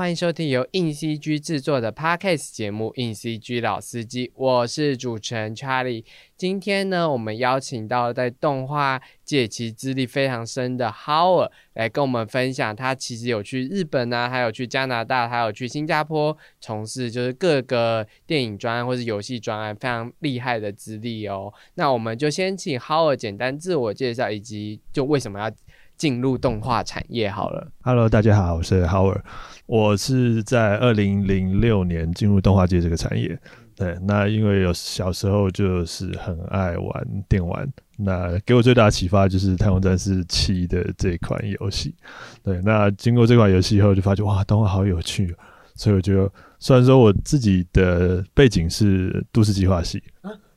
欢迎收听由硬 CG 制作的 Podcast 节目《硬 CG 老司机》，我是主持人 Charlie。今天呢，我们邀请到在动画界其资历非常深的 Howard 来跟我们分享，他其实有去日本啊，还有去加拿大，还有去新加坡从事就是各个电影专案或是游戏专案非常厉害的资历哦。那我们就先请 Howard 简单自我介绍，以及就为什么要。进入动画产业好了。Hello，大家好，我是 Howard，我是在二零零六年进入动画界这个产业。对，那因为有小时候就是很爱玩电玩，那给我最大的启发就是《太空战士七》的这款游戏。对，那经过这款游戏以后，就发觉哇，动画好有趣，所以我觉得虽然说我自己的背景是都市计划系，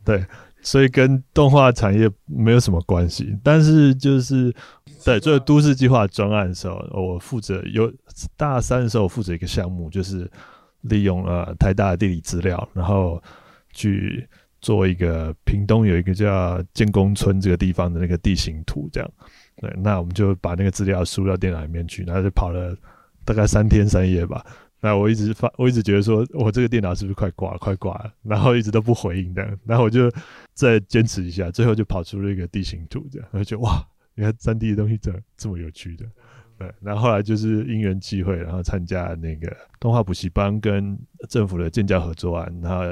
对。所以跟动画产业没有什么关系，但是就是在做都市计划专案的时候，我负责有大三的时候，我负责一个项目，就是利用了台大的地理资料，然后去做一个屏东有一个叫建工村这个地方的那个地形图，这样。对，那我们就把那个资料输到电脑里面去，然后就跑了大概三天三夜吧。那我一直发，我一直觉得说，我这个电脑是不是快挂了，快挂了？然后一直都不回应的，然后我就再坚持一下，最后就跑出了一个地形图，这样，我就哇，你看三 D 的东西这这么有趣的，对。然后后来就是因缘际会，然后参加那个动画补习班跟政府的建教合作案，然后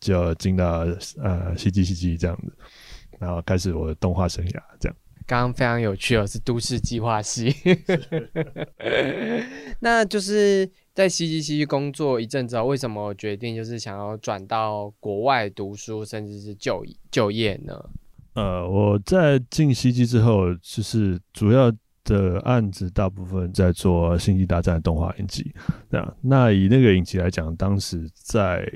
就进到呃 CG CG 这样子，然后开始我的动画生涯这样。刚刚非常有趣哦，是都市计划系，那就是在 CGC 工作一阵子后，为什么决定就是想要转到国外读书，甚至是就就业呢？呃，我在进 CG 之后，就是主要。的案子大部分在做《星际大战》的动画影集，那。那以那个影集来讲，当时在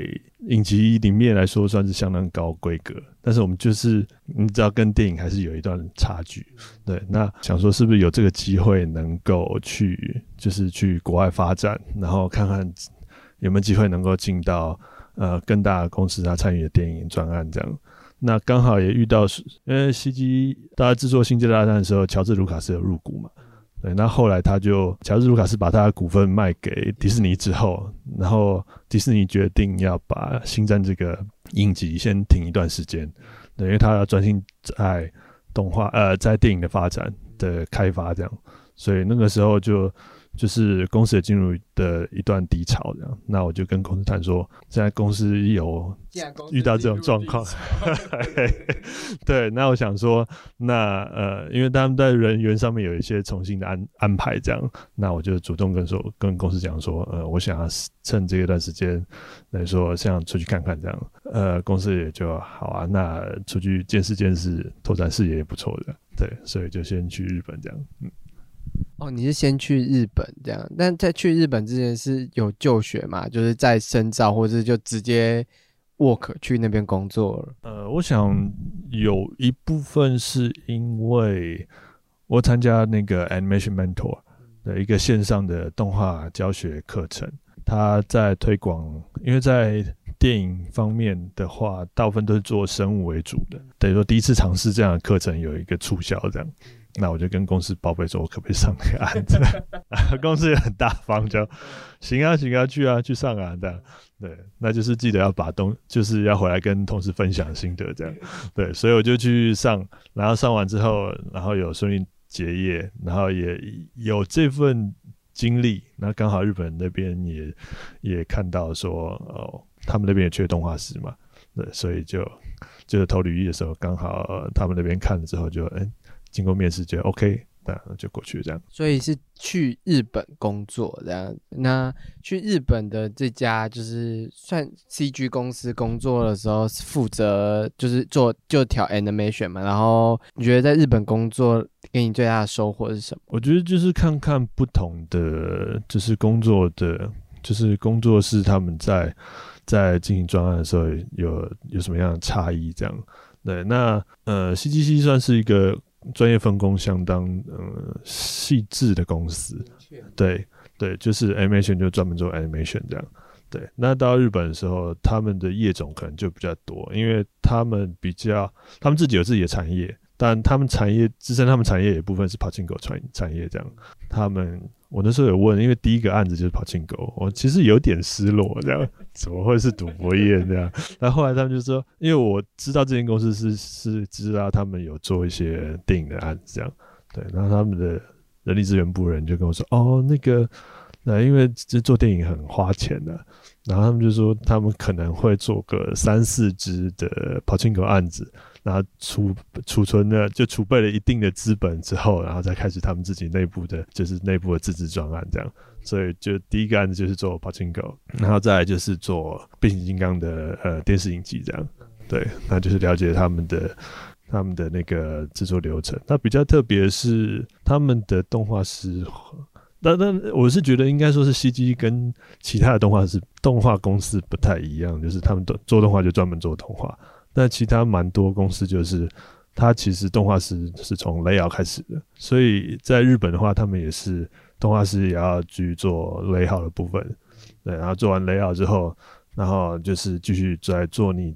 影集里面来说算是相当高规格，但是我们就是你知道，跟电影还是有一段差距。对，那想说是不是有这个机会能够去，就是去国外发展，然后看看有没有机会能够进到呃更大的公司他参与的电影专案这样。那刚好也遇到是，因为 CG 大家制作《星际大战》的时候，乔治卢卡斯有入股嘛？对，那后来他就乔治卢卡斯把他的股份卖给迪士尼之后，然后迪士尼决定要把《星战》这个影集先停一段时间，等于他要专心在动画呃在电影的发展的开发这样，所以那个时候就。就是公司也进入的一段低潮，这样，那我就跟公司谈说，现在公司有遇到这种状况，对，那我想说，那呃，因为他们在人员上面有一些重新的安安排，这样，那我就主动跟说，跟公司讲说，呃，我想要趁这一段时间来说，想出去看看，这样，呃，公司也就好啊，那出去见识见识，拓展视野也不错的，对，所以就先去日本这样，嗯。哦，你是先去日本这样，但在去日本之前是有就学嘛？就是在深造，或者就直接 work 去那边工作了。呃，我想有一部分是因为我参加那个 Animation Mentor 的一个线上的动画教学课程，他在推广，因为在电影方面的话，大部分都是做生物为主的，等于说第一次尝试这样的课程有一个促销这样。那我就跟公司报备说，我可不可以上那个案子？公司也很大方，就行啊，行啊，去啊，去上啊，这样。对，那就是记得要把东，就是要回来跟同事分享心得，这样。对，所以我就去上，然后上完之后，然后有顺利结业，然后也有这份经历。那刚好日本那边也也看到说，哦，他们那边也缺动画师嘛，对，所以就就是投履历的时候，刚好他们那边看了之后，就哎。经过面试觉得 OK，那就过去这样。所以是去日本工作这样。那去日本的这家就是算 CG 公司工作的时候，负责就是做就调 animation 嘛。然后你觉得在日本工作给你最大的收获是什么？我觉得就是看看不同的，就是工作的，就是工作室他们在在进行专案的时候有有什么样的差异这样。对，那呃，CGC 算是一个。专业分工相当呃细致的公司，对对，就是 animation 就专门做 animation 这样，对。那到日本的时候，他们的业种可能就比较多，因为他们比较，他们自己有自己的产业，但他们产业支撑他们产业一部分是跑进口产产业这样。他们我那时候有问，因为第一个案子就是跑庆狗，我其实有点失落，这样怎么会是赌博业这样？但后来他们就说，因为我知道这间公司是是知道他们有做一些电影的案子，这样对，然后他们的人力资源部人就跟我说，哦，那个那因为这做电影很花钱的，然后他们就说他们可能会做个三四支的跑庆狗案子。然后储储存了，就储备了一定的资本之后，然后再开始他们自己内部的，就是内部的自制专案这样。所以就第一个案子就是做《跑金狗》，然后再来就是做《变形金刚》的呃电视影集这样。对，那就是了解他们的他们的那个制作流程。那比较特别是他们的动画师，那那我是觉得应该说是 CG 跟其他的动画师动画公司不太一样，就是他们都做动画就专门做动画。那其他蛮多公司就是，它其实动画师是从雷 t 开始的，所以在日本的话，他们也是动画师也要去做雷 t 的部分，对，然后做完雷 t 之后，然后就是继续再做你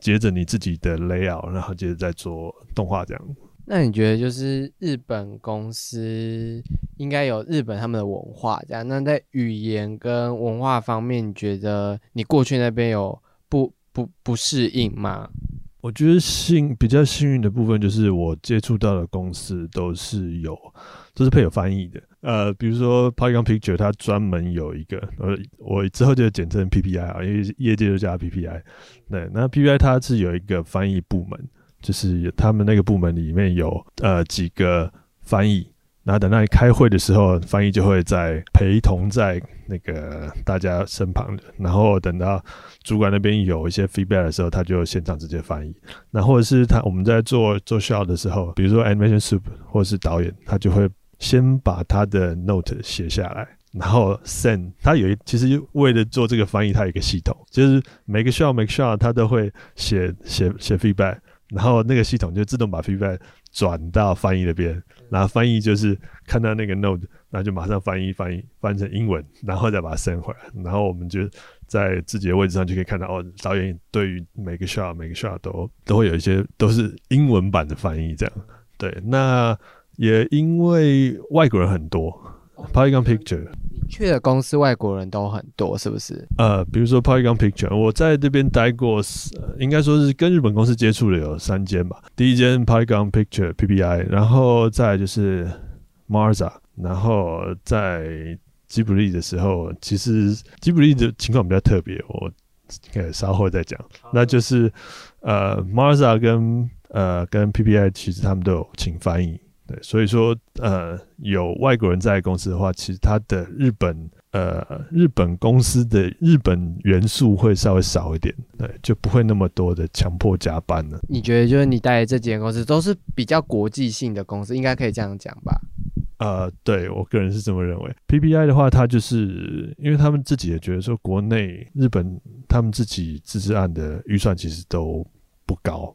接着你自己的雷 t 然后接着再做动画这样。那你觉得就是日本公司应该有日本他们的文化这样？那在语言跟文化方面，你觉得你过去那边有不？不适应吗？我觉得幸比较幸运的部分就是我接触到的公司都是有都是配有翻译的。呃，比如说 Polygon Picture，它专门有一个，呃，我之后就简称 PPI 啊，因为业界就叫 PPI。对，那 PPI 它是有一个翻译部门，就是他们那个部门里面有呃几个翻译。然后等到你开会的时候，翻译就会在陪同在那个大家身旁的。然后等到主管那边有一些 feedback 的时候，他就现场直接翻译。那或者是他我们在做做 show 的时候，比如说 animation soup 或者是导演，他就会先把他的 note 写下来，然后 send。他有一其实为了做这个翻译，他有一个系统，就是每个 show 每个 show 他都会写写写 feedback，然后那个系统就自动把 feedback 转到翻译那边。然后翻译就是看到那个 node，然后就马上翻译翻译翻成英文，然后再把它 send 回来。然后我们就在自己的位置上就可以看到，哦，导演对于每个 shot 每个 shot 都都会有一些都是英文版的翻译，这样。对，那也因为外国人很多，Polygon Picture。去的公司外国人都很多，是不是？呃，比如说 Polygon Picture，我在这边待过，应该说是跟日本公司接触的有三间吧。第一间 Polygon Picture PPI，然后再就是 Marza，然后在吉卜力的时候，其实吉卜力的情况比较特别，我稍后再讲。那就是呃 Marza 跟呃跟 PPI，其实他们都有请翻译。对，所以说，呃，有外国人在公司的话，其实他的日本，呃，日本公司的日本元素会稍微少一点，对，就不会那么多的强迫加班了。你觉得，就是你带的这几间公司都是比较国际性的公司，应该可以这样讲吧？呃，对我个人是这么认为。PPI 的话，它就是因为他们自己也觉得说，国内日本他们自己自治案的预算其实都不高。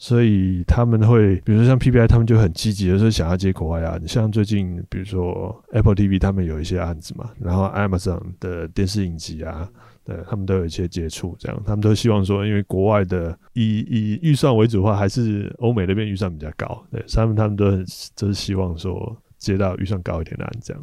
所以他们会，比如说像 PPI，他们就很积极的说想要接国外案。像最近，比如说 Apple TV，他们有一些案子嘛，然后 Amazon 的电视影集啊，对，他们都有一些接触。这样，他们都希望说，因为国外的以以预算为主的话，还是欧美那边预算比较高。对，他们他们都很就是希望说接到预算高一点的案这样。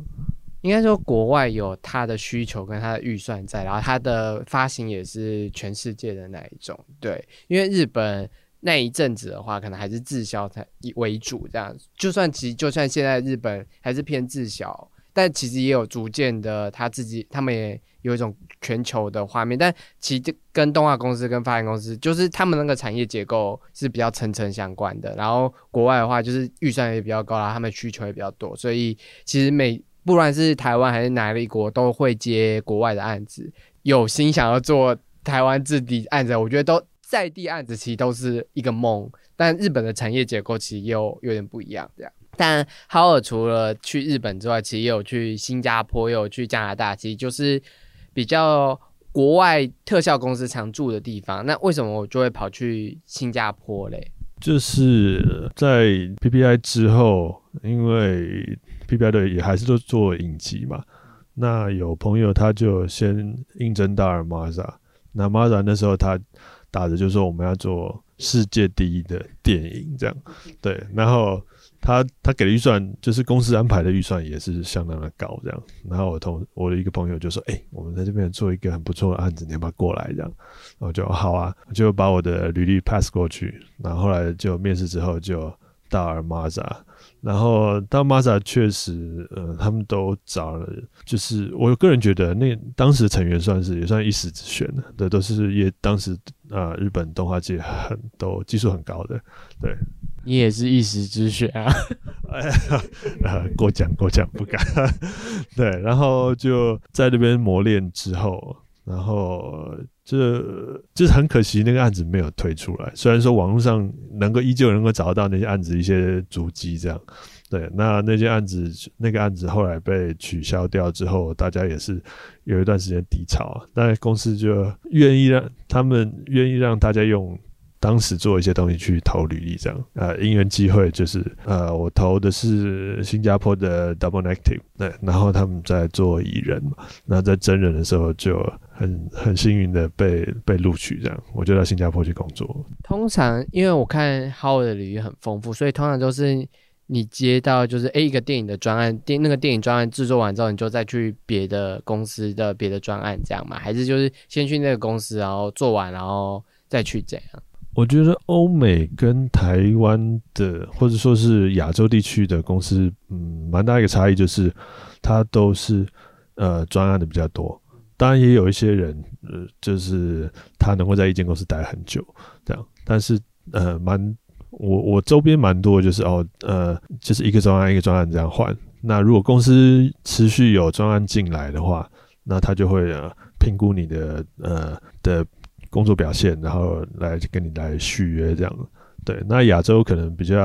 应该说，国外有他的需求跟他的预算在，然后他的发行也是全世界的那一种。对，因为日本。那一阵子的话，可能还是滞销才为主，这样。就算其实就算现在日本还是偏滞销，但其实也有逐渐的，他自己他们也有一种全球的画面。但其实跟动画公司跟发行公司，就是他们那个产业结构是比较层层相关的。然后国外的话，就是预算也比较高啦，他们需求也比较多，所以其实每不管是台湾还是哪里国，都会接国外的案子。有心想要做台湾自己案子，我觉得都。在地案子其实都是一个梦，但日本的产业结构其实又有点不一样。这样，但浩尔除了去日本之外，其实也有去新加坡，也有去加拿大，其实就是比较国外特效公司常住的地方。那为什么我就会跑去新加坡嘞？就是在 PPI 之后，因为 PPI 的也还是都做影集嘛。那有朋友他就先应征到了 Maza，那 Maza 那时候他。打着就是说我们要做世界第一的电影，这样对，然后他他给的预算就是公司安排的预算也是相当的高，这样。然后我同我的一个朋友就说：“哎，我们在这边做一个很不错的案子，你要不要过来？”这样，我就好啊，就把我的履历 pass 过去。然后后来就面试之后就到了 Mazda。然后到 Mazda 确实，呃，他们都找了，就是我个人觉得那当时成员算是也算一时之选的，对，都是也当时啊日本动画界很都技术很高的，对。你也是一时之选啊！哎，过奖过奖，不敢。对，然后就在那边磨练之后，然后这就是很可惜，那个案子没有推出来。虽然说网络上能够依旧能够找到那些案子一些足迹，这样。对，那那些案子那个案子后来被取消掉之后，大家也是有一段时间低潮，但公司就愿意让他们愿意让大家用。当时做一些东西去投履历，这样呃，因缘机会就是呃，我投的是新加坡的 Double Negative，对，然后他们在做蚁人嘛，那在真人的时候就很很幸运的被被录取，这样我就到新加坡去工作。通常因为我看 Howard 的履历很丰富，所以通常都是你接到就是 A 一个电影的专案，电那个电影专案制作完之后，你就再去别的公司的别的专案这样嘛？还是就是先去那个公司，然后做完，然后再去这样？我觉得欧美跟台湾的，或者说是亚洲地区的公司，嗯，蛮大一个差异就是，它都是呃专案的比较多。当然也有一些人，呃，就是他能够在一间公司待很久，这样。但是呃，蛮我我周边蛮多，就是哦，呃，就是一个专案一个专案这样换。那如果公司持续有专案进来的话，那他就会呃评估你的呃的。工作表现，然后来跟你来续约这样，对。那亚洲可能比较，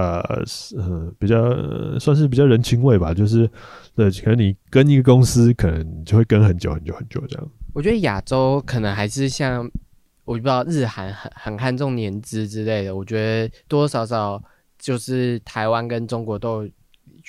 呃，比较算是比较人情味吧，就是，对，可能你跟一个公司，可能就会跟很久很久很久这样。我觉得亚洲可能还是像，我不知道日韩很很看重年资之类的，我觉得多多少少就是台湾跟中国都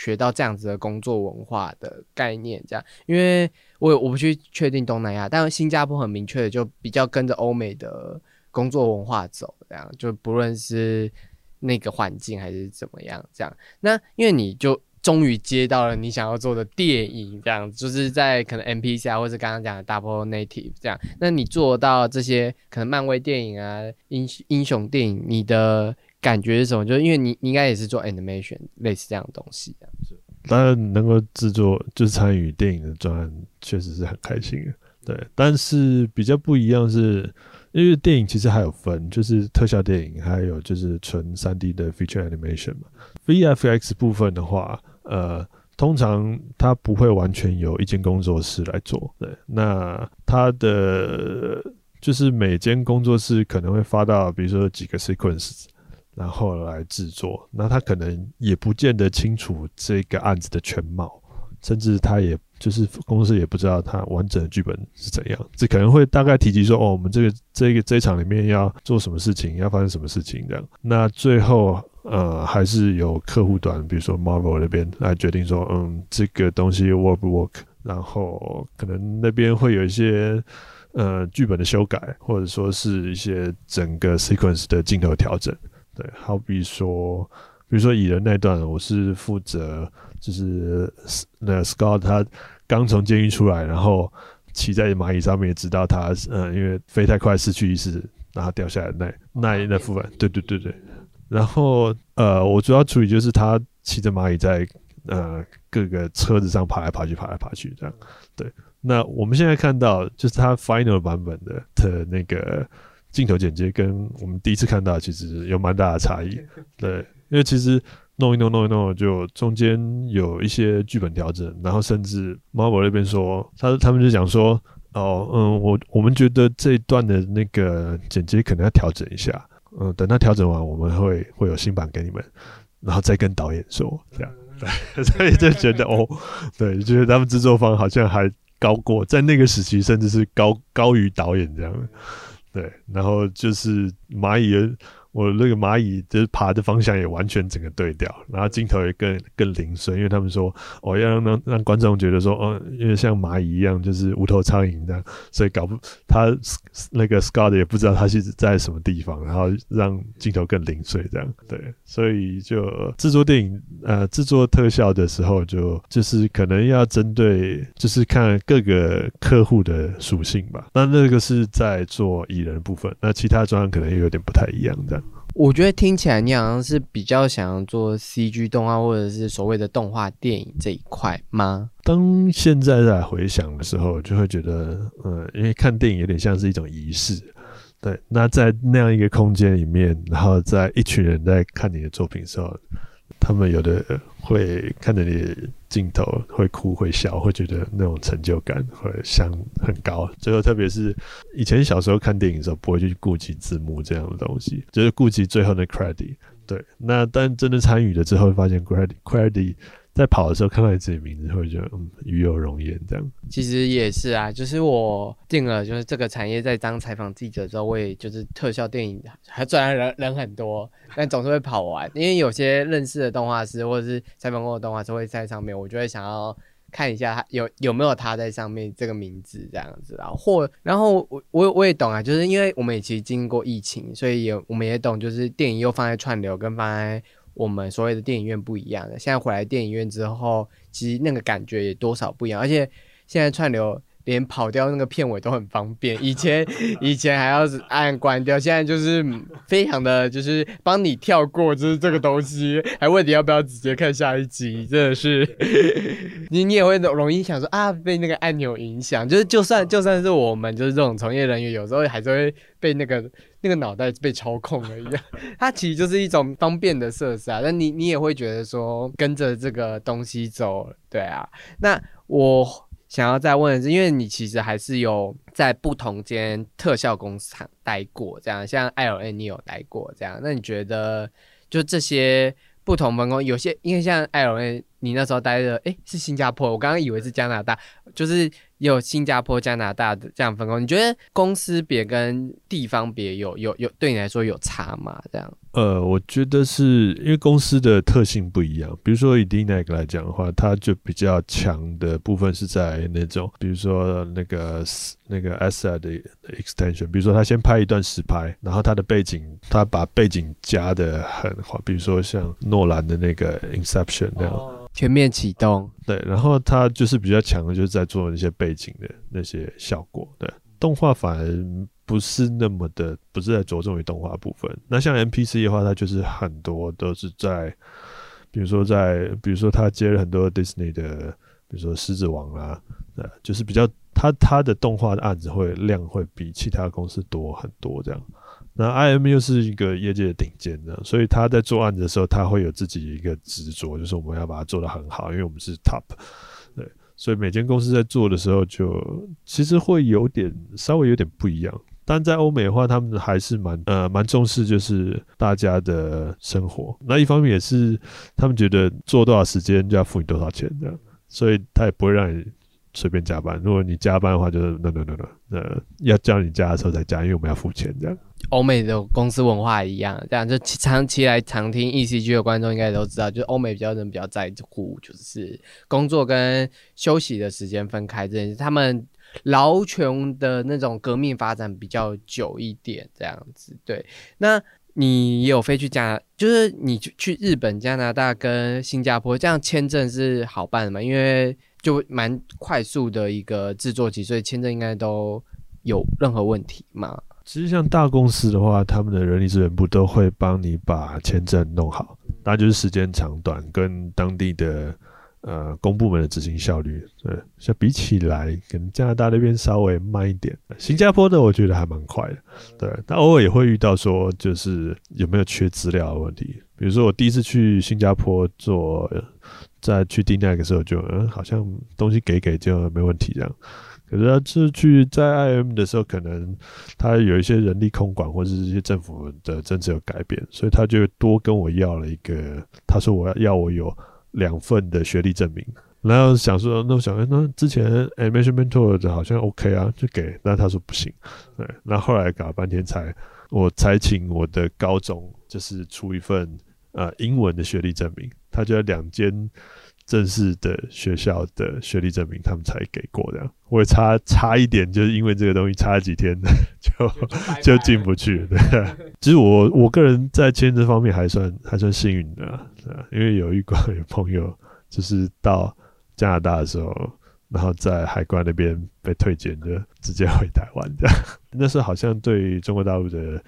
学到这样子的工作文化的概念，这样，因为。我我不去确定东南亚，但新加坡很明确的就比较跟着欧美的工作文化走，这样就不论是那个环境还是怎么样，这样。那因为你就终于接到了你想要做的电影，这样就是在可能 NPC 啊，或是刚刚讲的 Double Native 这样。那你做到这些可能漫威电影啊、英英雄电影，你的感觉是什么？就是因为你你应该也是做 Animation 类似这样的东西，这样子。当然能够制作就是参与电影的专案，确实是很开心的。对，但是比较不一样是，因为电影其实还有分，就是特效电影，还有就是纯三 D 的 feature animation 嘛。VFX 部分的话，呃，通常它不会完全由一间工作室来做。对，那它的就是每间工作室可能会发到，比如说几个 sequence。然后来制作，那他可能也不见得清楚这个案子的全貌，甚至他也就是公司也不知道他完整的剧本是怎样，这可能会大概提及说，哦，我们这个这个这一场里面要做什么事情，要发生什么事情这样。那最后呃，还是由客户端，比如说 Marvel 那边来决定说，嗯，这个东西 work 不 work，然后可能那边会有一些呃剧本的修改，或者说是一些整个 sequence 的镜头调整。对，好比说，比如说蚁人那段，我是负责，就是那 Scott 他刚从监狱出来，然后骑在蚂蚁上面，直到他嗯，因为飞太快失去意识，然后掉下来那那那部分，对对对对。然后呃，我主要处理就是他骑着蚂蚁在呃各个车子上爬来爬去，爬来爬去这样。对，那我们现在看到就是他 Final 版本的的那个。镜头剪接跟我们第一次看到其实有蛮大的差异，对，因为其实弄一弄弄一弄，就中间有一些剧本调整，然后甚至 Marvel 那边说，他他们就讲说，哦，嗯，我我们觉得这一段的那个剪接可能要调整一下，嗯，等他调整完，我们会会有新版给你们，然后再跟导演说，这样，对，所以就觉得哦，对，觉得他们制作方好像还高过在那个时期，甚至是高高于导演这样。对，然后就是蚂蚁，我那个蚂蚁就是爬的方向也完全整个对调，然后镜头也更更零碎，因为他们说哦要让让让观众觉得说哦，因为像蚂蚁一样就是无头苍蝇这样，所以搞不他那个 Scott 也不知道他是在什么地方，然后让镜头更零碎这样，对，所以就制作电影呃制作特效的时候就就是可能要针对就是看各个客户的属性吧，那那个是在做蚁人的部分，那其他专案可能又有点不太一样这样。我觉得听起来你好像是比较想要做 CG 动画或者是所谓的动画电影这一块吗？当现在在回想的时候，就会觉得，嗯，因为看电影有点像是一种仪式，对。那在那样一个空间里面，然后在一群人在看你的作品的时候，他们有的会看着你镜头，会哭会笑，会觉得那种成就感会相很高。最后，特别是以前小时候看电影的时候，不会去顾及字幕这样的东西，就是顾及最后的 credit。对，那但真的参与了之后，发现 credit credit。在跑的时候看到你自己名字，会觉得嗯，与有荣焉这样。其实也是啊，就是我定了，就是这个产业在当采访记者之后，我也就是特效电影，还虽然人人很多，但总是会跑完。因为有些认识的动画师或者是采访过的动画师会在上面，我就会想要看一下他有有没有他在上面这个名字这样子啊。或然后我我我也懂啊，就是因为我们也其实经过疫情，所以也我们也懂，就是电影又放在串流跟放在。我们所谓的电影院不一样的，现在回来电影院之后，其实那个感觉也多少不一样，而且现在串流连跑掉那个片尾都很方便，以前以前还要按关掉，现在就是非常的就是帮你跳过，就是这个东西，还问你要不要直接看下一集，真的是 你你也会容易想说啊，被那个按钮影响，就是就算就算是我们就是这种从业人员，有时候还是会被那个。那个脑袋被操控了一样，它其实就是一种方便的设施啊。但你你也会觉得说跟着这个东西走，对啊。那我想要再问的是，因为你其实还是有在不同间特效工厂待过，这样像 L N 你有待过这样，那你觉得就这些不同分工，有些因为像 L N 你那时候待的，哎，是新加坡，我刚刚以为是加拿大，就是。有新加坡、加拿大的这样分工，你觉得公司别跟地方别有有有对你来说有差吗？这样？呃，我觉得是因为公司的特性不一样。比如说以 d n a c 来讲的话，它就比较强的部分是在那种，比如说那个那个 asset 的 extension，比如说他先拍一段实拍，然后他的背景他把背景加的很好，比如说像诺兰的那个 Inception 那样。全面启动，对，然后它就是比较强的，就是在做那些背景的那些效果。对，动画反而不是那么的，不是在着重于动画部分。那像 NPC 的话，它就是很多都是在，比如说在，比如说他接了很多 Disney 的，比如说狮子王啊，呃，就是比较他他的动画的案子会量会比其他公司多很多这样。那 I M 又是一个业界的顶尖的，所以他在做案的时候，他会有自己一个执着，就是我们要把它做得很好，因为我们是 top。对，所以每间公司在做的时候，就其实会有点稍微有点不一样。但在欧美的话，他们还是蛮呃蛮重视，就是大家的生活。那一方面也是他们觉得做多少时间就要付你多少钱这样，所以他也不会让你。随便加班，如果你加班的话，就是 no no no no，那要叫你加的时候再加，因为我们要付钱这样。欧美的公司文化一样，这样就长期来常听 ECG 的观众应该都知道，就是欧美比较人比较在乎，就是工作跟休息的时间分开这件事。他们劳权的那种革命发展比较久一点，这样子。对，那你有飞去加，就是你去去日本、加拿大跟新加坡，这样签证是好办的吗？因为就蛮快速的一个制作期，所以签证应该都有任何问题吗？其实像大公司的话，他们的人力资源部都会帮你把签证弄好，那就是时间长短跟当地的呃公部门的执行效率，对，像比起来，可能加拿大那边稍微慢一点，新加坡的我觉得还蛮快的，对，但偶尔也会遇到说就是有没有缺资料的问题，比如说我第一次去新加坡做。在去订那个时候就嗯，好像东西给给就没问题这样。可是他是去在 IM 的时候，可能他有一些人力空管或者是一些政府的政策有改变，所以他就多跟我要了一个，他说我要要我有两份的学历证明。然后想说，那我想，那之前 Animation Mentor 的好像 OK 啊，就给，但他说不行。对，那后来搞了半天才我才请我的高中就是出一份呃英文的学历证明，他就要两间正式的学校的学历证明，他们才给过的。我也差差一点，就是因为这个东西差了几天 就就进不去。对，其实我我个人在签证方面还算还算幸运的，对因为有一个朋友就是到加拿大的时候。然后在海关那边被退检，就直接回台湾这样。那时候好像对中国大陆的，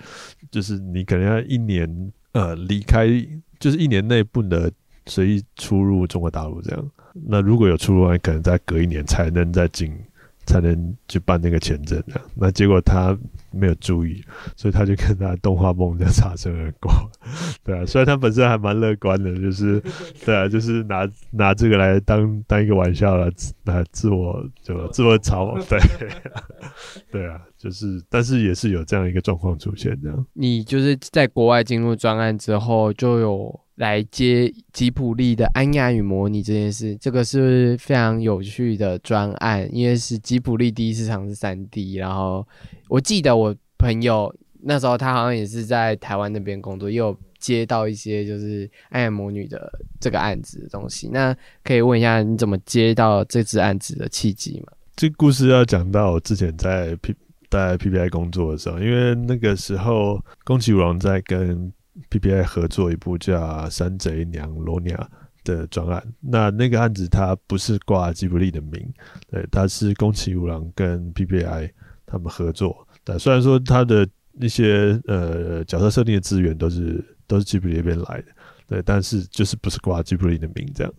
就是你可能要一年呃离开，就是一年内不能随意出入中国大陆这样。那如果有出入，可能再隔一年才能再进。才能去办那个签证的，那结果他没有注意，所以他就跟他动画梦就擦身而过，对啊，虽然他本身还蛮乐观的，就是对啊，就是拿拿这个来当当一个玩笑来来自我就自我嘲对 对啊，就是但是也是有这样一个状况出现这样。你就是在国外进入专案之后就有。来接吉普力的安雅与模拟这件事，这个是非常有趣的专案，因为是吉普力第一次尝试三 D。然后我记得我朋友那时候他好像也是在台湾那边工作，也有接到一些就是安雅魔女的这个案子的东西。那可以问一下你怎么接到这支案子的契机吗？这故事要讲到我之前在 P 在 PPI 工作的时候，因为那个时候宫崎吾在跟 PPI 合作一部叫《山贼娘罗尼亚》的专案，那那个案子它不是挂吉卜力的名，对，它是宫崎吾郎跟 PPI 他们合作。但虽然说他的那些呃角色设定的资源都是都是吉卜力那边来的，对，但是就是不是挂吉卜力的名这样。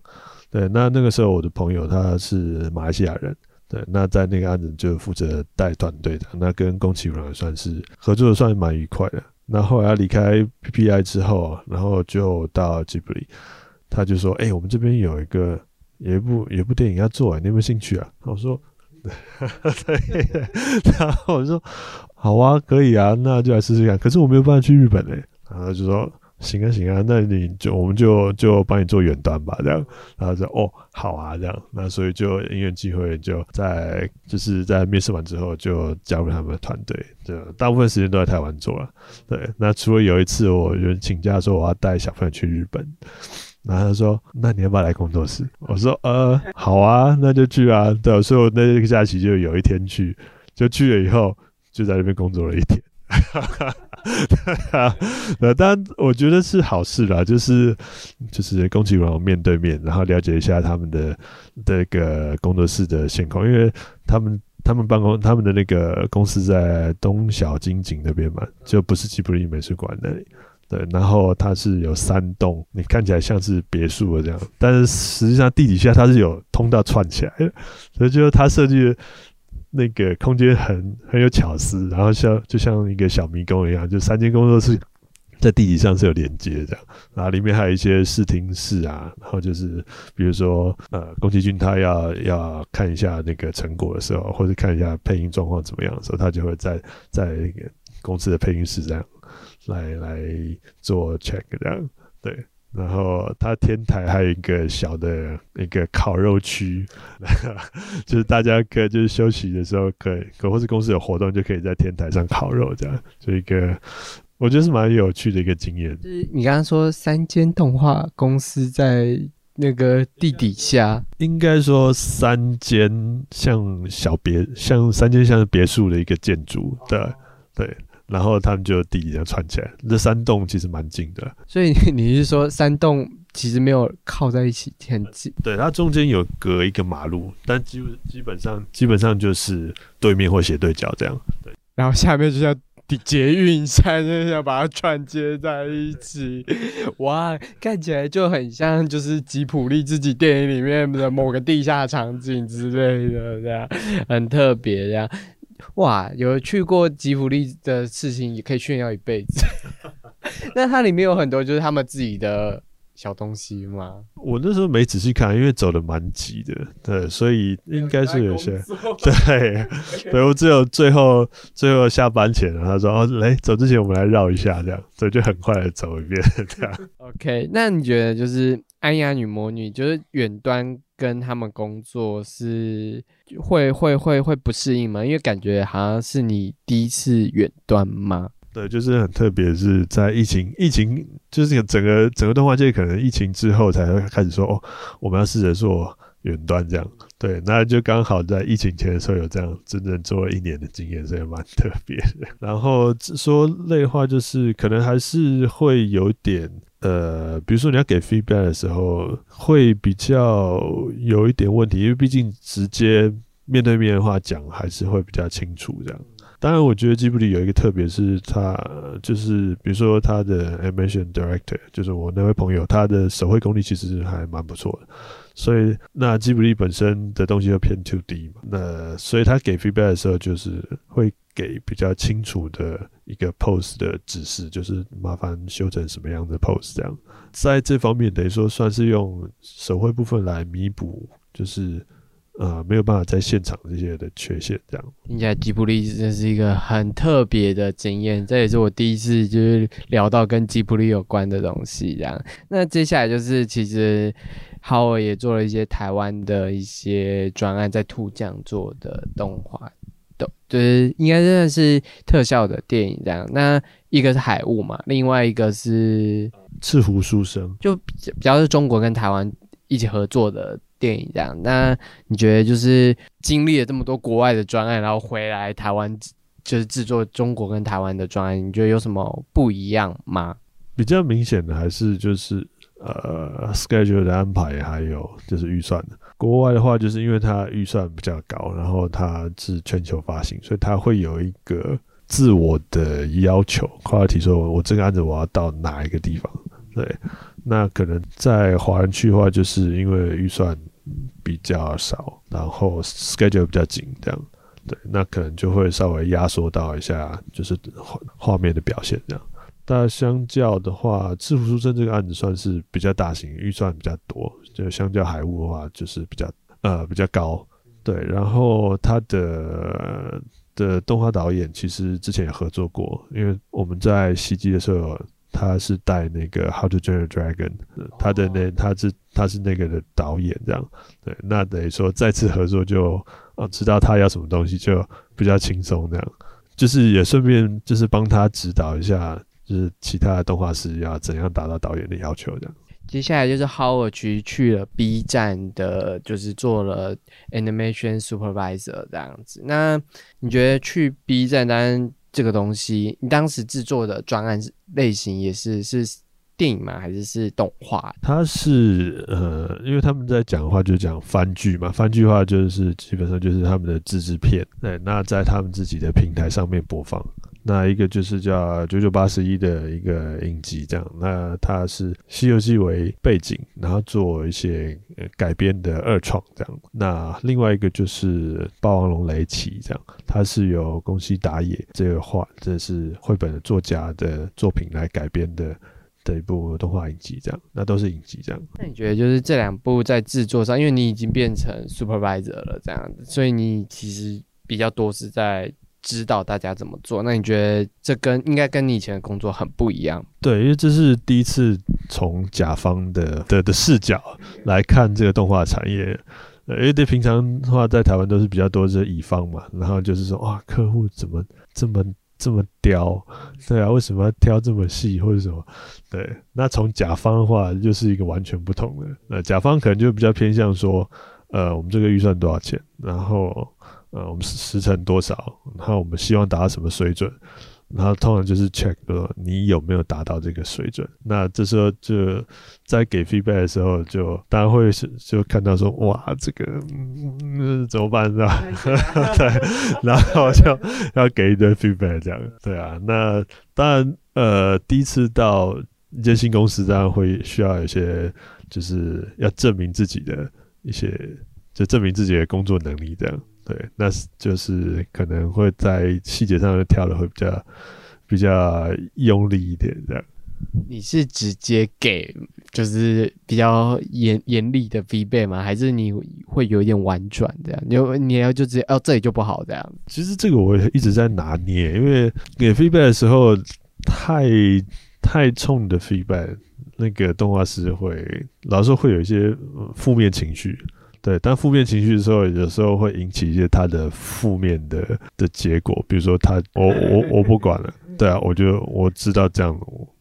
对，那那个时候我的朋友他是马来西亚人，对，那在那个案子就负责带团队的，那跟宫崎吾郎算是合作的算是蛮愉快的。那后来离开 PPI 之后，然后就到吉卜力，他就说：“哎，我们这边有一个有一部有一部电影要做，你有没有兴趣啊？”我说：“ 对。”然后我就说：“好啊，可以啊，那就来试试看。”可是我没有办法去日本嘞。然后就说。行啊行啊，那你就我们就就帮你做远端吧，这样，然后说哦好啊这样，那所以就因缘机会就在就是在面试完之后就加入他们的团队，就大部分时间都在台湾做了，对，那除了有一次我就请假说我要带小朋友去日本，然后他说那你要不要来工作室？我说呃好啊，那就去啊，对，所以我那个假期就有一天去，就去了以后就在那边工作了一天。呃，当然，我觉得是好事啦，就是就是宫崎荣面对面，然后了解一下他们的这个工作室的现况，因为他们他们办公他们的那个公司在东小金井那边嘛，就不是吉卜力美术馆那里，对，然后它是有三栋，你看起来像是别墅的这样，但是实际上地底下它是有通道串起来的，所以就是它设计。那个空间很很有巧思，然后像就像一个小迷宫一样，就三间工作室在地底上是有连接这样，然后里面还有一些视听室啊，然后就是比如说呃宫崎骏他要要看一下那个成果的时候，或者看一下配音状况怎么样的时候，他就会在在那个公司的配音室这样来来做 check 这样对。然后它天台还有一个小的一个烤肉区，就是大家可以就是休息的时候可以，可或是公司有活动就可以在天台上烤肉这样，就一个我觉得是蛮有趣的一个经验。就是你刚刚说三间动画公司在那个地底下，应该说三间像小别像三间像是别墅的一个建筑，对对。然后他们就地底下串起来，这三栋其实蛮近的。所以你是说三栋其实没有靠在一起，很近？对，它中间有隔一个马路，但基基本上基本上就是对面或斜对角这样。对，然后下面就像捷运站，就要把它串接在一起。哇，看起来就很像就是吉普力自己电影里面的某个地下场景之类的，这样很特别，这样。哇，有去过吉普力的事情也可以炫耀一辈子。那它里面有很多就是他们自己的小东西吗？我那时候没仔细看，因为走的蛮急的，对，所以应该是有些。对，对我只有最后最后下班前，他说：“哦，来走之前我们来绕一下，这样，所以就很快的走一遍。”这样。OK，那你觉得就是安雅女魔女，就是远端跟他们工作是？会会会会不适应吗？因为感觉好像是你第一次远端吗？对，就是很特别，是在疫情疫情就是整个整个动画界可能疫情之后才会开始说哦，我们要试着做远端这样。对，那就刚好在疫情前的时候有这样真正做了一年的经验，所以蛮特别的。然后说类话，就是可能还是会有点呃，比如说你要给 feedback 的时候，会比较有一点问题，因为毕竟直接面对面的话讲还是会比较清楚这样。当然，我觉得吉卜力有一个特别，是他就是比如说他的 animation director，就是我那位朋友，他的手绘功力其实还蛮不错的。所以那吉卜力本身的东西就偏 to D 嘛，那所以他给 feedback 的时候，就是会给比较清楚的一个 pose 的指示，就是麻烦修成什么样的 pose 这样。在这方面，等于说算是用手绘部分来弥补，就是。呃，没有办法在现场这些的缺陷，这样听起来吉卜力真是一个很特别的经验，这也是我第一次就是聊到跟吉卜力有关的东西，这样。那接下来就是其实浩尔也做了一些台湾的一些专案，在兔酱做的动画，都就是应该真的是特效的电影这样。那一个是海雾嘛，另外一个是赤狐书生，就比较是中国跟台湾一起合作的。电影这样，那你觉得就是经历了这么多国外的专案，然后回来台湾就是制作中国跟台湾的专案，你觉得有什么不一样吗？比较明显的还是就是呃 schedule 的安排，还有就是预算的。国外的话，就是因为它预算比较高，然后它是全球发行，所以它会有一个自我的要求，跨题说我这个案子我要到哪一个地方？对，那可能在华人区的话，就是因为预算。比较少，然后 schedule 比较紧，这样对，那可能就会稍微压缩到一下，就是画画面的表现这样。但相较的话，《制服书生》这个案子算是比较大型，预算比较多，就相较海雾的话，就是比较呃比较高。对，然后他的的动画导演其实之前也合作过，因为我们在袭击的时候。他是带那个《How to Train a Dragon》，他的那他是他是那个的导演，这样对，那等于说再次合作就啊知道他要什么东西就比较轻松，这样就是也顺便就是帮他指导一下，就是其他的动画师要怎样达到导演的要求，这样。接下来就是 Howard 去去了 B 站的，就是做了 Animation Supervisor 这样子。那你觉得去 B 站当？这个东西，你当时制作的专案类型也是是电影吗？还是是动画？它是呃，因为他们在讲的话就讲番剧嘛，番剧话就是基本上就是他们的自制片，对，那在他们自己的平台上面播放。那一个就是叫九九八十一的一个影集，这样。那它是《西游记》为背景，然后做一些改编的二创，这样。那另外一个就是《霸王龙雷奇》，这样。它是由宫西达也这个画，这是绘本的作家的作品来改编的的一部动画影集，这样。那都是影集，这样。那你觉得就是这两部在制作上，因为你已经变成 supervisor 了，这样子，所以你其实比较多是在。知道大家怎么做，那你觉得这跟应该跟你以前的工作很不一样？对，因为这是第一次从甲方的的的视角来看这个动画产业。因为对平常的话，在台湾都是比较多是乙方嘛，然后就是说哇，客户怎么这么这么刁？对啊，为什么要挑这么细或者什么？对，那从甲方的话，就是一个完全不同的。那甲方可能就比较偏向说，呃，我们这个预算多少钱，然后。呃，我们时程多少？然后我们希望达到什么水准？然后通常就是 check 说你有没有达到这个水准。那这时候就在给 feedback 的时候，就当然会是就看到说哇，这个嗯怎么办 是吧？对，然后就要给一堆 feedback 这样。对啊，那当然呃，第一次到一间新公司，当然会需要一些就是要证明自己的一些，就证明自己的工作能力这样。对，那是就是可能会在细节上跳的会比较比较用力一点这样。你是直接给就是比较严严厉的 feedback 吗？还是你会有一点婉转这样？你你要就直接哦这里就不好这样？其实这个我一直在拿捏，因为给 feedback 的时候太太冲的 feedback，那个动画师会老是会有一些负面情绪。对，但负面情绪的时候，有时候会引起一些他的负面的的结果，比如说他我我我不管了，对啊，我就我知道这样，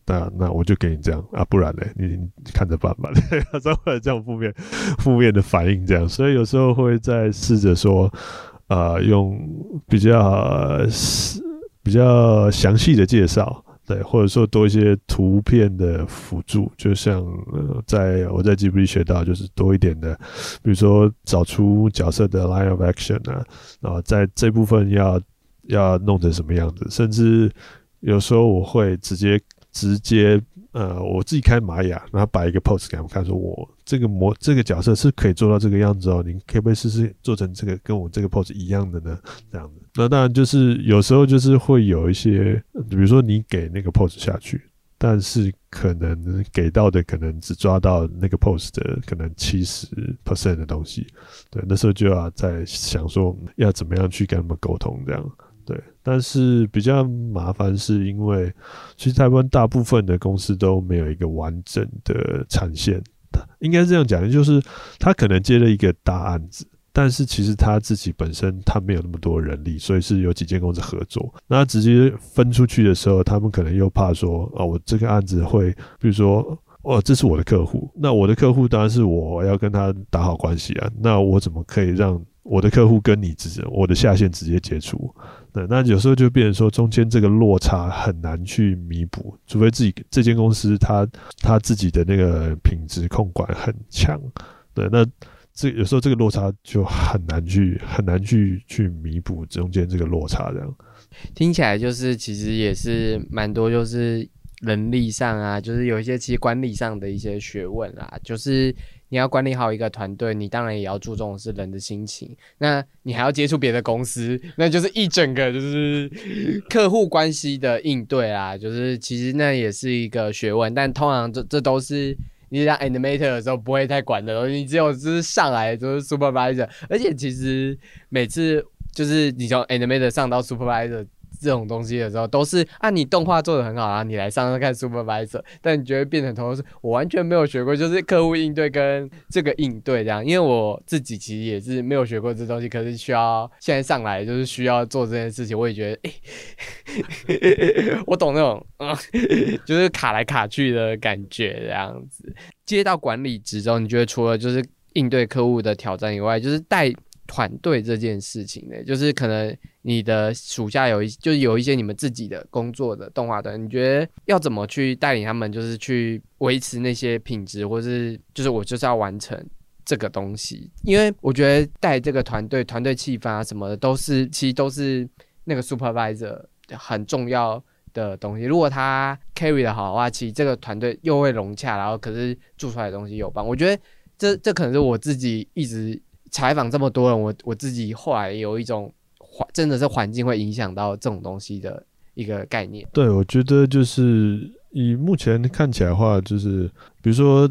那那我就给你这样啊，不然呢，你你看着办吧。有时候会有这样负面负面的反应，这样，所以有时候会在试着说，呃，用比较比较详细的介绍。对，或者说多一些图片的辅助，就像呃，在我在 GPT 学到，就是多一点的，比如说找出角色的 line of action 啊，然后在这部分要要弄成什么样子，甚至有时候我会直接直接。呃，我自己开玛雅，然后摆一个 pose 给他们看，说我这个模这个角色是可以做到这个样子哦，你可不可以试试做成这个跟我这个 pose 一样的呢？这样子，那当然就是有时候就是会有一些，比如说你给那个 pose 下去，但是可能给到的可能只抓到那个 pose 的可能七十 percent 的东西，对，那时候就要在想说要怎么样去跟他们沟通这样。但是比较麻烦是因为，其实台湾大部分的公司都没有一个完整的产线，应该这样讲，就是他可能接了一个大案子，但是其实他自己本身他没有那么多人力，所以是有几间公司合作，那直接分出去的时候，他们可能又怕说，哦，我这个案子会，比如说，哦，这是我的客户，那我的客户当然是我要跟他打好关系啊，那我怎么可以让我的客户跟你直接，我的下线直接接触？对，那有时候就变成说，中间这个落差很难去弥补，除非自己这间公司它它自己的那个品质控管很强。对，那这有时候这个落差就很难去很难去去弥补中间这个落差。这样听起来就是其实也是蛮多，就是人力上啊，就是有一些其实管理上的一些学问啦，就是。你要管理好一个团队，你当然也要注重的是人的心情。那你还要接触别的公司，那就是一整个就是客户关系的应对啊，就是其实那也是一个学问。但通常这这都是你当 animator 的时候不会太管的，你只有就是上来就是 supervisor，而且其实每次就是你从 animator 上到 supervisor。这种东西的时候，都是啊，你动画做的很好啊，你来上上看 supervisor，但你觉得变成头是，我完全没有学过，就是客户应对跟这个应对这样，因为我自己其实也是没有学过这东西，可是需要现在上来就是需要做这件事情，我也觉得，我懂那种，就是卡来卡去的感觉这样子。接到管理职之后，你觉得除了就是应对客户的挑战以外，就是带。团队这件事情呢，就是可能你的属下有一，就是有一些你们自己的工作的动画团，你觉得要怎么去带领他们，就是去维持那些品质，或是就是我就是要完成这个东西？因为我觉得带这个团队、团队气氛啊什么的，都是其实都是那个 supervisor 很重要的东西。如果他 carry 的好的话，其实这个团队又会融洽，然后可是做出来的东西又棒。我觉得这这可能是我自己一直。采访这么多人，我我自己后来有一种环，真的是环境会影响到这种东西的一个概念。对，我觉得就是以目前看起来的话，就是比如说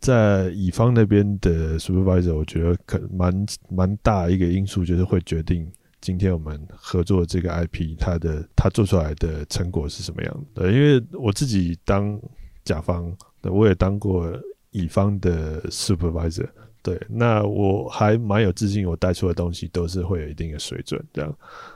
在乙方那边的 supervisor，我觉得可蛮蛮大一个因素，就是会决定今天我们合作这个 IP 它的它做出来的成果是什么样的。因为我自己当甲方，我也当过乙方的 supervisor。对，那我还蛮有自信，我带出的东西都是会有一定的水准。这样，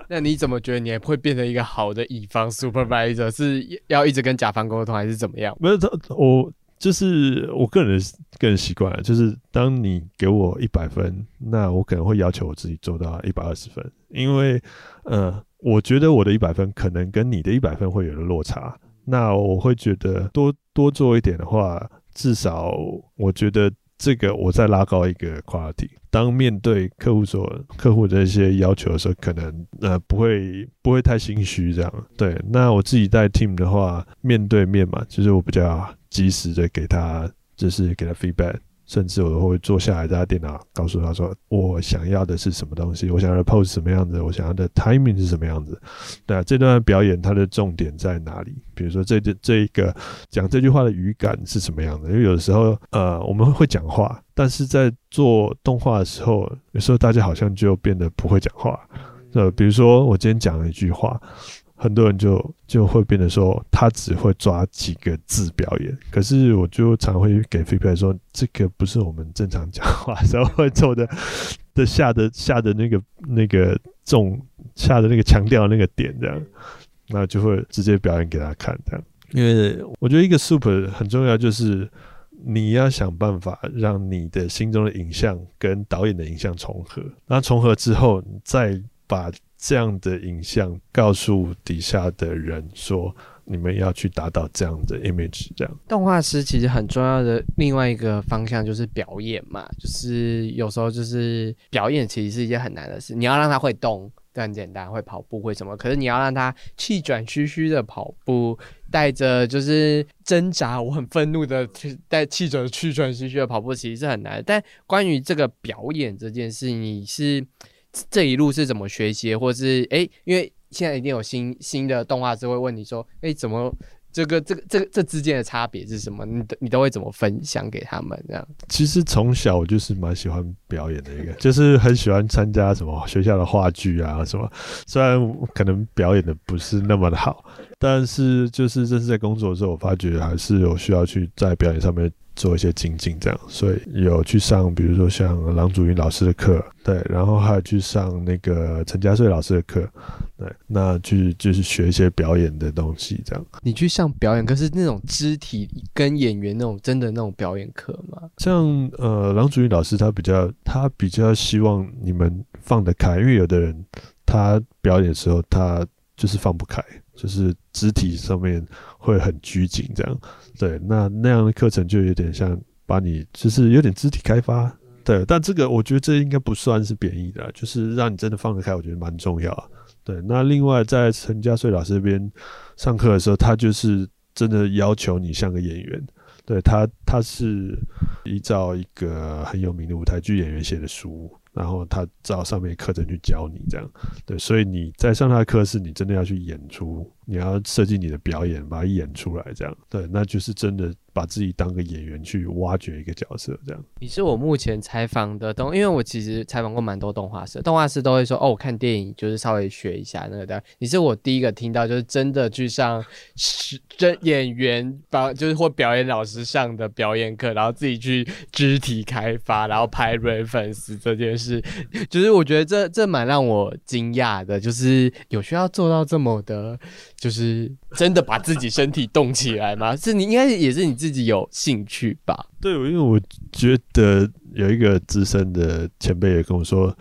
那你怎么觉得你会变成一个好的乙方 supervisor？是要一直跟甲方沟通，还是怎么样？没有，我就是我个人个人习惯了，就是当你给我一百分，那我可能会要求我自己做到一百二十分，因为呃，我觉得我的一百分可能跟你的一百分会有了落差，那我会觉得多多做一点的话，至少我觉得。这个我再拉高一个 quality，当面对客户所客户的一些要求的时候，可能呃不会不会太心虚这样。对，那我自己带 team 的话，面对面嘛，就是我比较及时的给他，就是给他 feedback。甚至我会坐下来在他电脑，告诉他说我想要的是什么东西，我想要的 pose 什么样子，我想要的 timing 是什么样子。对啊，这段表演它的重点在哪里？比如说这这这一个讲这句话的语感是什么样的？因为有的时候呃我们会讲话，但是在做动画的时候，有时候大家好像就变得不会讲话。呃，比如说我今天讲了一句话。很多人就就会变得说，他只会抓几个字表演。可是我就常会给 feedback 说，这个不是我们正常讲话时候会做的的下的下的那个那个重下的那个强调那个点这样。那就会直接表演给他看这样。因为我觉得一个 super 很重要，就是你要想办法让你的心中的影像跟导演的影像重合，那重合之后，你再把这样的影像告诉底下的人说。你们要去达到这样的 image，这样。动画师其实很重要的另外一个方向就是表演嘛，就是有时候就是表演其实是一件很难的事。你要让他会动，这很简单，会跑步会什么，可是你要让他气喘吁吁的跑步，带着就是挣扎，我很愤怒的带气喘气喘吁吁的跑步，其实是很难。但关于这个表演这件事，你是这一路是怎么学习，或是哎，因为。现在一定有新新的动画师会问你说：“哎，怎么这个这个这个这之间的差别是什么？你你都会怎么分享给他们？这样？”其实从小我就是蛮喜欢表演的一个，就是很喜欢参加什么学校的话剧啊什么。虽然可能表演的不是那么的好，但是就是这是在工作的时候，我发觉还是有需要去在表演上面。做一些精进，这样，所以有去上，比如说像郎祖云老师的课，对，然后还有去上那个陈家穗老师的课，对，那去就是学一些表演的东西，这样。你去上表演课是那种肢体跟演员那种真的那种表演课吗？像呃，郎祖云老师他比较他比较希望你们放得开，因为有的人他表演的时候他就是放不开。就是肢体上面会很拘谨，这样，对，那那样的课程就有点像把你，就是有点肢体开发，对，但这个我觉得这应该不算是贬义的，就是让你真的放得开，我觉得蛮重要，对。那另外在陈家穗老师这边上课的时候，他就是真的要求你像个演员，对他，他是依照一个很有名的舞台剧演员写的书。然后他照上面课程去教你，这样。对，所以你在上他的课是，你真的要去演出，你要设计你的表演，把它演出来，这样对，那就是真的。把自己当个演员去挖掘一个角色，这样。你是我目前采访的动，因为我其实采访过蛮多动画师，动画师都会说哦，我看电影就是稍微学一下那个的。你是我第一个听到就是真的去上是真演员帮，就是或表演老师上的表演课，然后自己去肢体开发，然后拍 reference 这件事，就是我觉得这这蛮让我惊讶的，就是有需要做到这么的，就是真的把自己身体动起来吗？是你应该也是你自。己有兴趣吧？对，因为我觉得有一个资深的前辈也跟我说，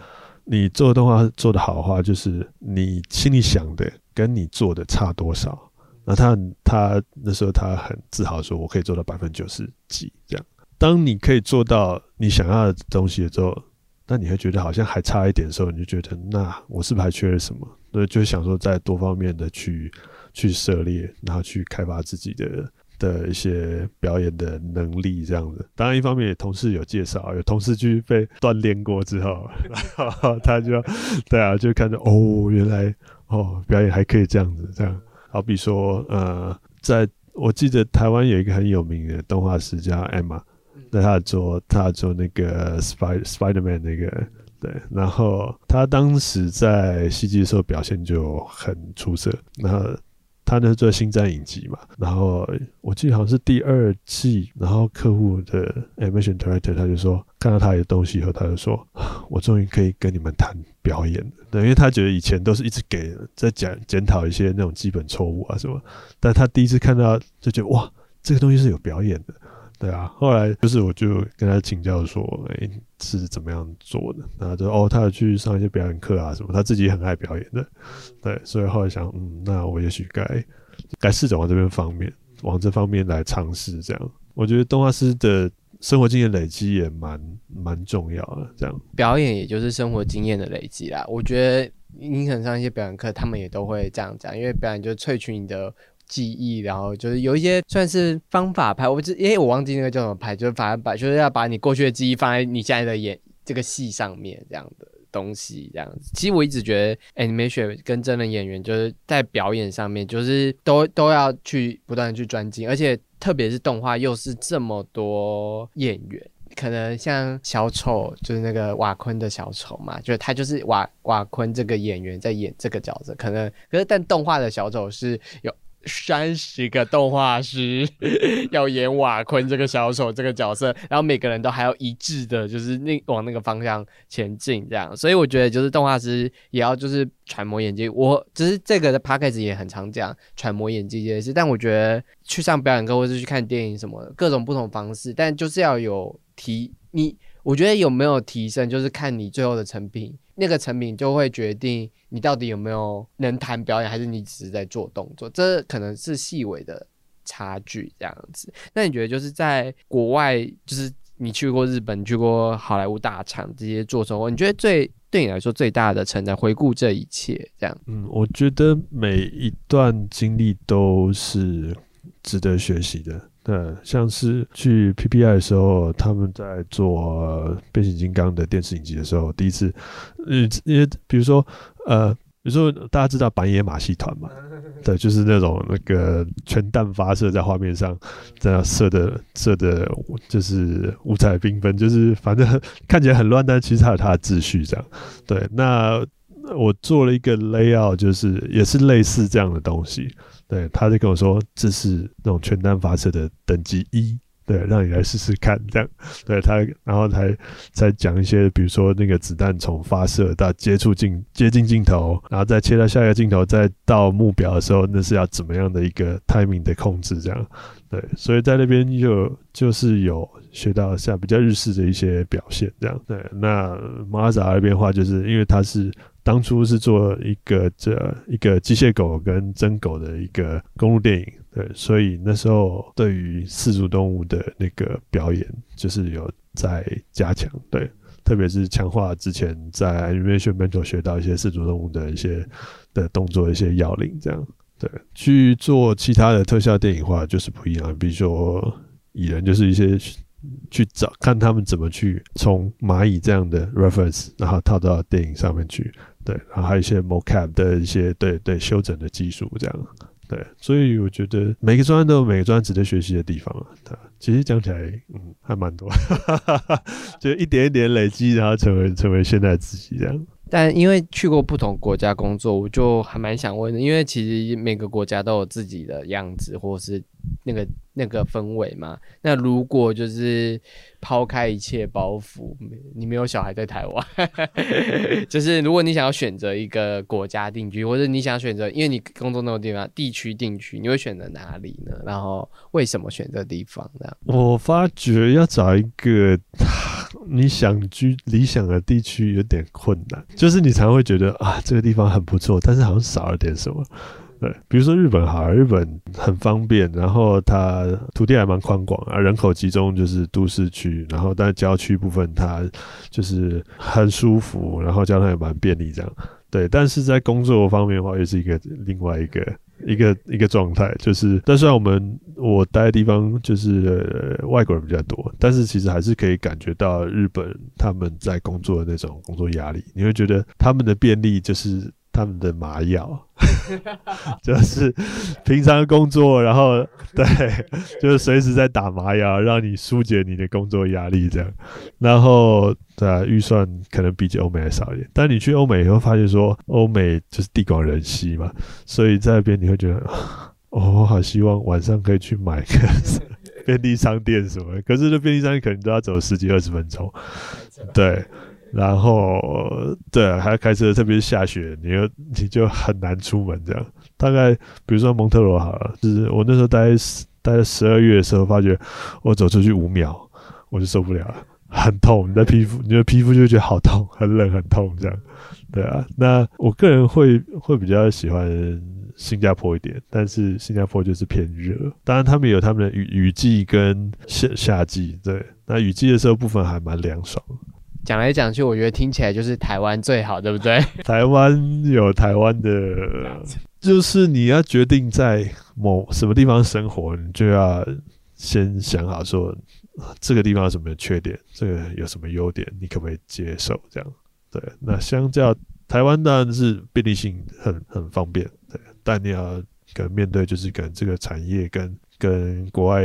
你做动画做得好的话，就是你心里想的跟你做的差多少。那他他那时候他很自豪说，我可以做到百分之九十几这样。当你可以做到你想要的东西的时候，那你会觉得好像还差一点的时候，你就觉得那我是不是还缺了什么？所以就想说在多方面的去去涉猎，然后去开发自己的。的一些表演的能力这样子，当然一方面也同事有介绍，有同事去被锻炼过之后，然后他就对啊，就看着哦，原来哦表演还可以这样子，这样好比说呃，在我记得台湾有一个很有名的动画师叫 Emma，那他做他做那个 Spider Spiderman 那个对，然后他当时在戏剧的时候表现就很出色，然后。他那是做星战影集嘛，然后我记得好像是第二季，然后客户的 animation director 他就说，看到他的东西以后，他就说，我终于可以跟你们谈表演了。对，因为他觉得以前都是一直给在讲检讨一些那种基本错误啊什么，但他第一次看到就觉得哇，这个东西是有表演的。对啊，后来就是我就跟他请教说，哎，是怎么样做的？然后就哦，他有去上一些表演课啊什么，他自己很爱表演的。对，所以后来想，嗯，那我也许该该试着往这边方面，往这方面来尝试。这样，我觉得动画师的生活经验累积也蛮蛮重要的。这样，表演也就是生活经验的累积啦。我觉得你可能上一些表演课，他们也都会这样讲，因为表演就萃取你的。记忆，然后就是有一些算是方法拍，我不知，因为我忘记那个叫什么拍，就是反正把就是要把你过去的记忆放在你现在的演这个戏上面这样的东西，这样子。其实我一直觉得 animation 跟真人演员就是在表演上面，就是都都要去不断的去专精，而且特别是动画又是这么多演员，可能像小丑就是那个瓦昆的小丑嘛，就是他就是瓦瓦昆这个演员在演这个角色，可能可是但动画的小丑是有。三十个动画师 要演瓦昆这个小丑这个角色，然后每个人都还要一致的，就是那往那个方向前进，这样。所以我觉得就是动画师也要就是揣摩演技。我只是这个的 p a c k a g e 也很常讲揣摩演技这件事，但我觉得去上表演课或是去看电影什么的，各种不同方式，但就是要有提你。我觉得有没有提升，就是看你最后的成品，那个成品就会决定你到底有没有能谈表演，还是你只是在做动作，这可能是细微的差距这样子。那你觉得就是在国外，就是你去过日本，去过好莱坞大厂这些做生活，你觉得最对你来说最大的成长，回顾这一切这样？嗯，我觉得每一段经历都是值得学习的。对，像是去 PPI 的时候，他们在做变形金刚的电视影集的时候，第一次，呃，因为比如说，呃，比如说大家知道板野马戏团嘛，对，就是那种那个全弹发射在画面上，这样射的射的，就是五彩缤纷，就是反正看起来很乱，但其实它有它的秩序，这样。对，那我做了一个 layout，就是也是类似这样的东西。对，他就跟我说这是那种全弹发射的等级一，对，让你来试试看，这样，对他，然后才才讲一些，比如说那个子弹从发射到接触镜接近镜头，然后再切到下一个镜头，再到目标的时候，那是要怎么样的一个 timing 的控制，这样，对，所以在那边就就是有学到像比较日式的一些表现，这样，对，那马扎那边话就是因为它是。当初是做一个这一个机械狗跟真狗的一个公路电影，对，所以那时候对于四足动物的那个表演，就是有在加强，对，特别是强化之前在 Animation 面头学到一些四足动物的一些的动作一些要领，这样，对，去做其他的特效电影化就是不一样，比如说蚁人就是一些。去找看他们怎么去从蚂蚁这样的 reference，然后套到电影上面去，对，然后还有一些 mocap 的一些对对修整的技术，这样，对，所以我觉得每个专业都有每个专业值得学习的地方啊。对其实讲起来，嗯，还蛮多，就一点一点累积，然后成为成为现在自己这样。但因为去过不同国家工作，我就还蛮想问的，因为其实每个国家都有自己的样子，或是那个。那个氛围嘛，那如果就是抛开一切包袱，你没有小孩在台湾，就是如果你想要选择一个国家定居，或者你想选择，因为你工作那个地方地区定居，你会选择哪里呢？然后为什么选择地方呢？我发觉要找一个你想居理想的地区有点困难，就是你才会觉得啊，这个地方很不错，但是好像少了点什么。对，比如说日本好，日本很方便，然后它土地还蛮宽广啊，人口集中就是都市区，然后但郊区部分它就是很舒服，然后交通也蛮便利这样。对，但是在工作方面的话，又是一个另外一个一个一个状态，就是但虽然我们我待的地方就是外国人比较多，但是其实还是可以感觉到日本他们在工作的那种工作压力，你会觉得他们的便利就是他们的麻药。就是平常工作，然后 对，就是随时在打麻药，让你疏解你的工作压力这样。然后对啊，预算可能比起欧美还少一点。但你去欧美以后，发现说欧美就是地广人稀嘛，所以在那边你会觉得，哦，好希望晚上可以去买个 便利商店什么。可是这便利商店可能都要走十几二十分钟，对。然后，对，还要开车，特别是下雪，你又 你就很难出门。这样，大概比如说蒙特罗好了，就是我那时候待待十二月的时候，发觉我走出去五秒，我就受不了了，很痛，你的皮肤，你的皮肤就觉得好痛，很冷，很痛，这样。对啊，那我个人会会比较喜欢新加坡一点，但是新加坡就是偏热，当然他们有他们的雨雨季跟夏夏季，对，那雨季的时候部分还蛮凉爽。讲来讲去，我觉得听起来就是台湾最好，对不对？台湾有台湾的，就是你要决定在某什么地方生活，你就要先想好说这个地方有什么缺点，这个有什么优点，你可不可以接受？这样对。那相较台湾当然是便利性很很方便，对，但你要跟面对就是跟这个产业跟跟国外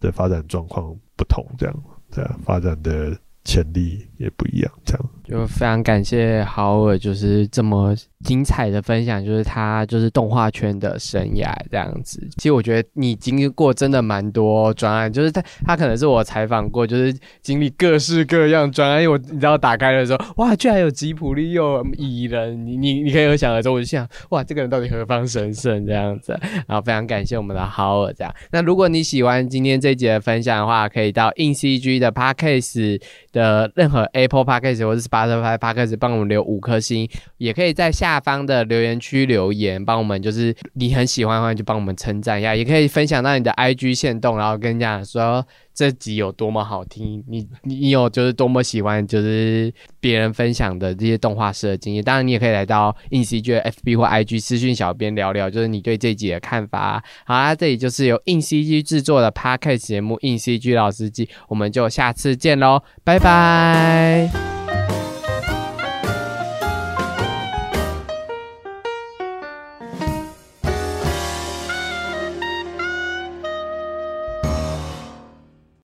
的发展状况不同，这样对啊，发展的。潜力也不一样，这样。就非常感谢豪尔，就是这么精彩的分享，就是他就是动画圈的生涯这样子。其实我觉得你经历过真的蛮多专案，就是他他可能是我采访过，就是经历各式各样专案。因为我你知道打开的时候，哇，居然有吉普力又有蚁人，你你你可以有想而知，我就想，哇，这个人到底何方神圣这样子。然后非常感谢我们的豪尔这样。那如果你喜欢今天这集的分享的话，可以到硬 CG 的 Podcast 的任何 Apple Podcast 或者是 Spotify Podcast 帮我们留五颗星，也可以在下方的留言区留言，帮我们就是你很喜欢的话就帮我们称赞一下，也可以分享到你的 IG 线动，然后跟人家说这集有多么好听，你你有就是多么喜欢就是别人分享的这些动画师的经验。当然你也可以来到硬 CG FB 或 IG 私讯小编聊聊，就是你对这集的看法。好啦，这里就是由硬 CG 制作的 Podcast 节目《硬 CG 老司机》，我们就下次见喽，拜拜。